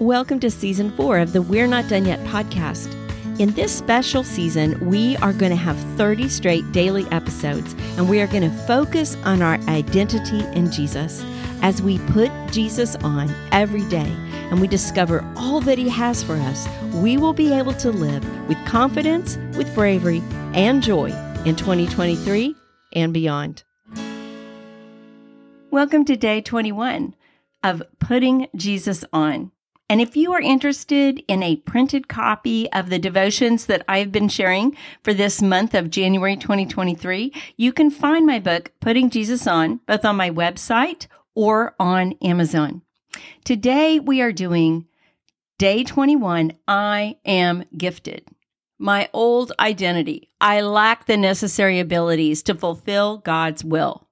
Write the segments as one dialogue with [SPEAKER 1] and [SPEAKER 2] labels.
[SPEAKER 1] Welcome to season four of the We're Not Done Yet podcast. In this special season, we are going to have 30 straight daily episodes, and we are going to focus on our identity in Jesus as we put Jesus on every day and we discover all that He has for us. We will be able to live with confidence, with bravery, and joy in 2023 and beyond. Welcome to day 21 of Putting Jesus On. And if you are interested in a printed copy of the devotions that I've been sharing for this month of January 2023, you can find my book, Putting Jesus On, both on my website or on Amazon. Today we are doing day 21 I am gifted. My old identity. I lack the necessary abilities to fulfill God's will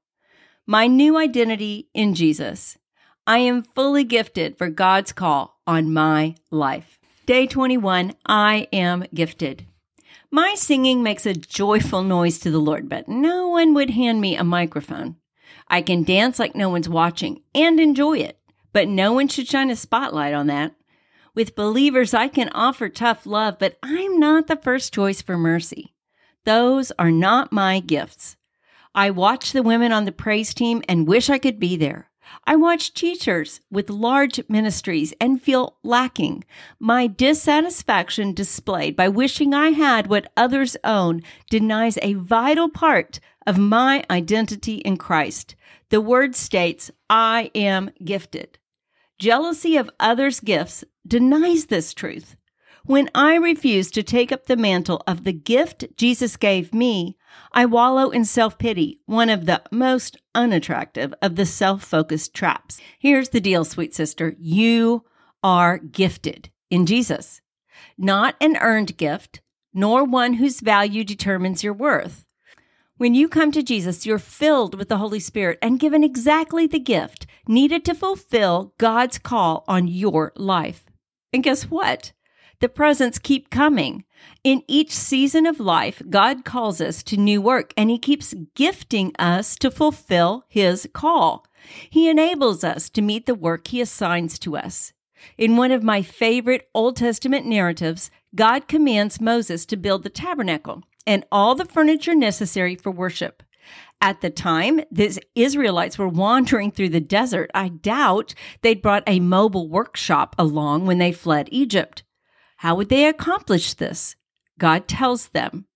[SPEAKER 1] my new identity in Jesus. I am fully gifted for God's call on my life. Day 21 I am gifted. My singing makes a joyful noise to the Lord, but no one would hand me a microphone. I can dance like no one's watching and enjoy it, but no one should shine a spotlight on that. With believers, I can offer tough love, but I'm not the first choice for mercy. Those are not my gifts. I watch the women on the praise team and wish I could be there. I watch teachers with large ministries and feel lacking. My dissatisfaction displayed by wishing I had what others own denies a vital part of my identity in Christ. The word states, I am gifted. Jealousy of others' gifts denies this truth. When I refuse to take up the mantle of the gift Jesus gave me, I wallow in self pity, one of the most unattractive of the self focused traps. Here's the deal, sweet sister. You are gifted in Jesus, not an earned gift, nor one whose value determines your worth. When you come to Jesus, you're filled with the Holy Spirit and given exactly the gift needed to fulfill God's call on your life. And guess what? The presents keep coming. In each season of life, God calls us to new work and He keeps gifting us to fulfill His call. He enables us to meet the work He assigns to us. In one of my favorite Old Testament narratives, God commands Moses to build the tabernacle and all the furniture necessary for worship. At the time, the Israelites were wandering through the desert. I doubt they'd brought a mobile workshop along when they fled Egypt. How would they accomplish this? God tells them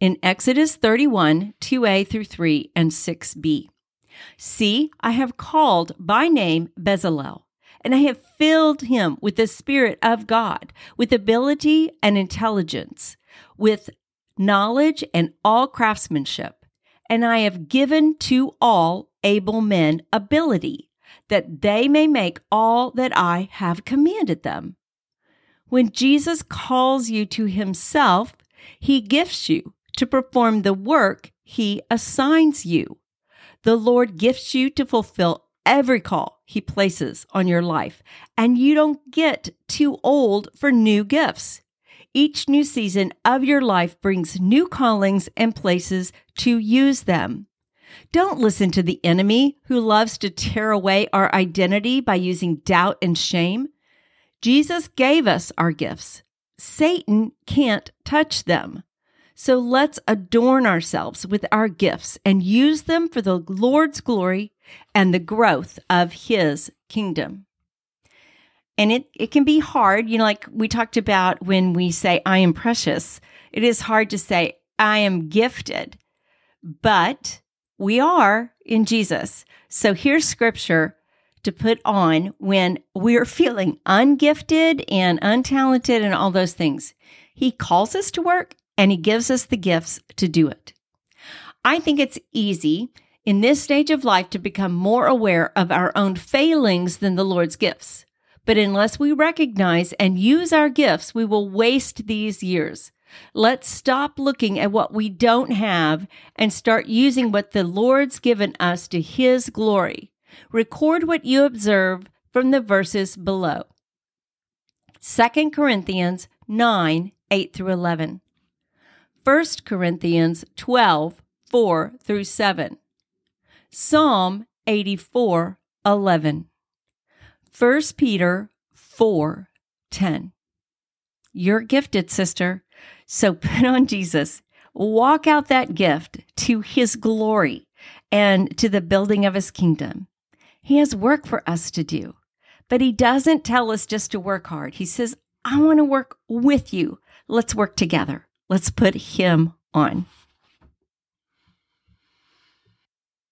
[SPEAKER 1] in Exodus 31, 2a through 3 and 6b. See, I have called by name Bezalel, and I have filled him with the Spirit of God, with ability and intelligence, with knowledge and all craftsmanship. And I have given to all able men ability, that they may make all that I have commanded them. When Jesus calls you to himself, he gifts you to perform the work he assigns you. The Lord gifts you to fulfill every call he places on your life, and you don't get too old for new gifts. Each new season of your life brings new callings and places to use them. Don't listen to the enemy who loves to tear away our identity by using doubt and shame. Jesus gave us our gifts. Satan can't touch them. So let's adorn ourselves with our gifts and use them for the Lord's glory and the growth of his kingdom. And it, it can be hard, you know, like we talked about when we say, I am precious. It is hard to say, I am gifted, but we are in Jesus. So here's scripture to put on when we're feeling ungifted and untalented and all those things. He calls us to work and he gives us the gifts to do it. I think it's easy in this stage of life to become more aware of our own failings than the Lord's gifts. But unless we recognize and use our gifts, we will waste these years. Let's stop looking at what we don't have and start using what the Lord's given us to His glory. Record what you observe from the verses below. 2 Corinthians 9 8 through 11. 1 Corinthians 12 4 through 7. Psalm 84 11. 1 Peter 4 10. You're gifted, sister. So put on Jesus. Walk out that gift to his glory and to the building of his kingdom. He has work for us to do, but he doesn't tell us just to work hard. He says, I want to work with you. Let's work together. Let's put him on.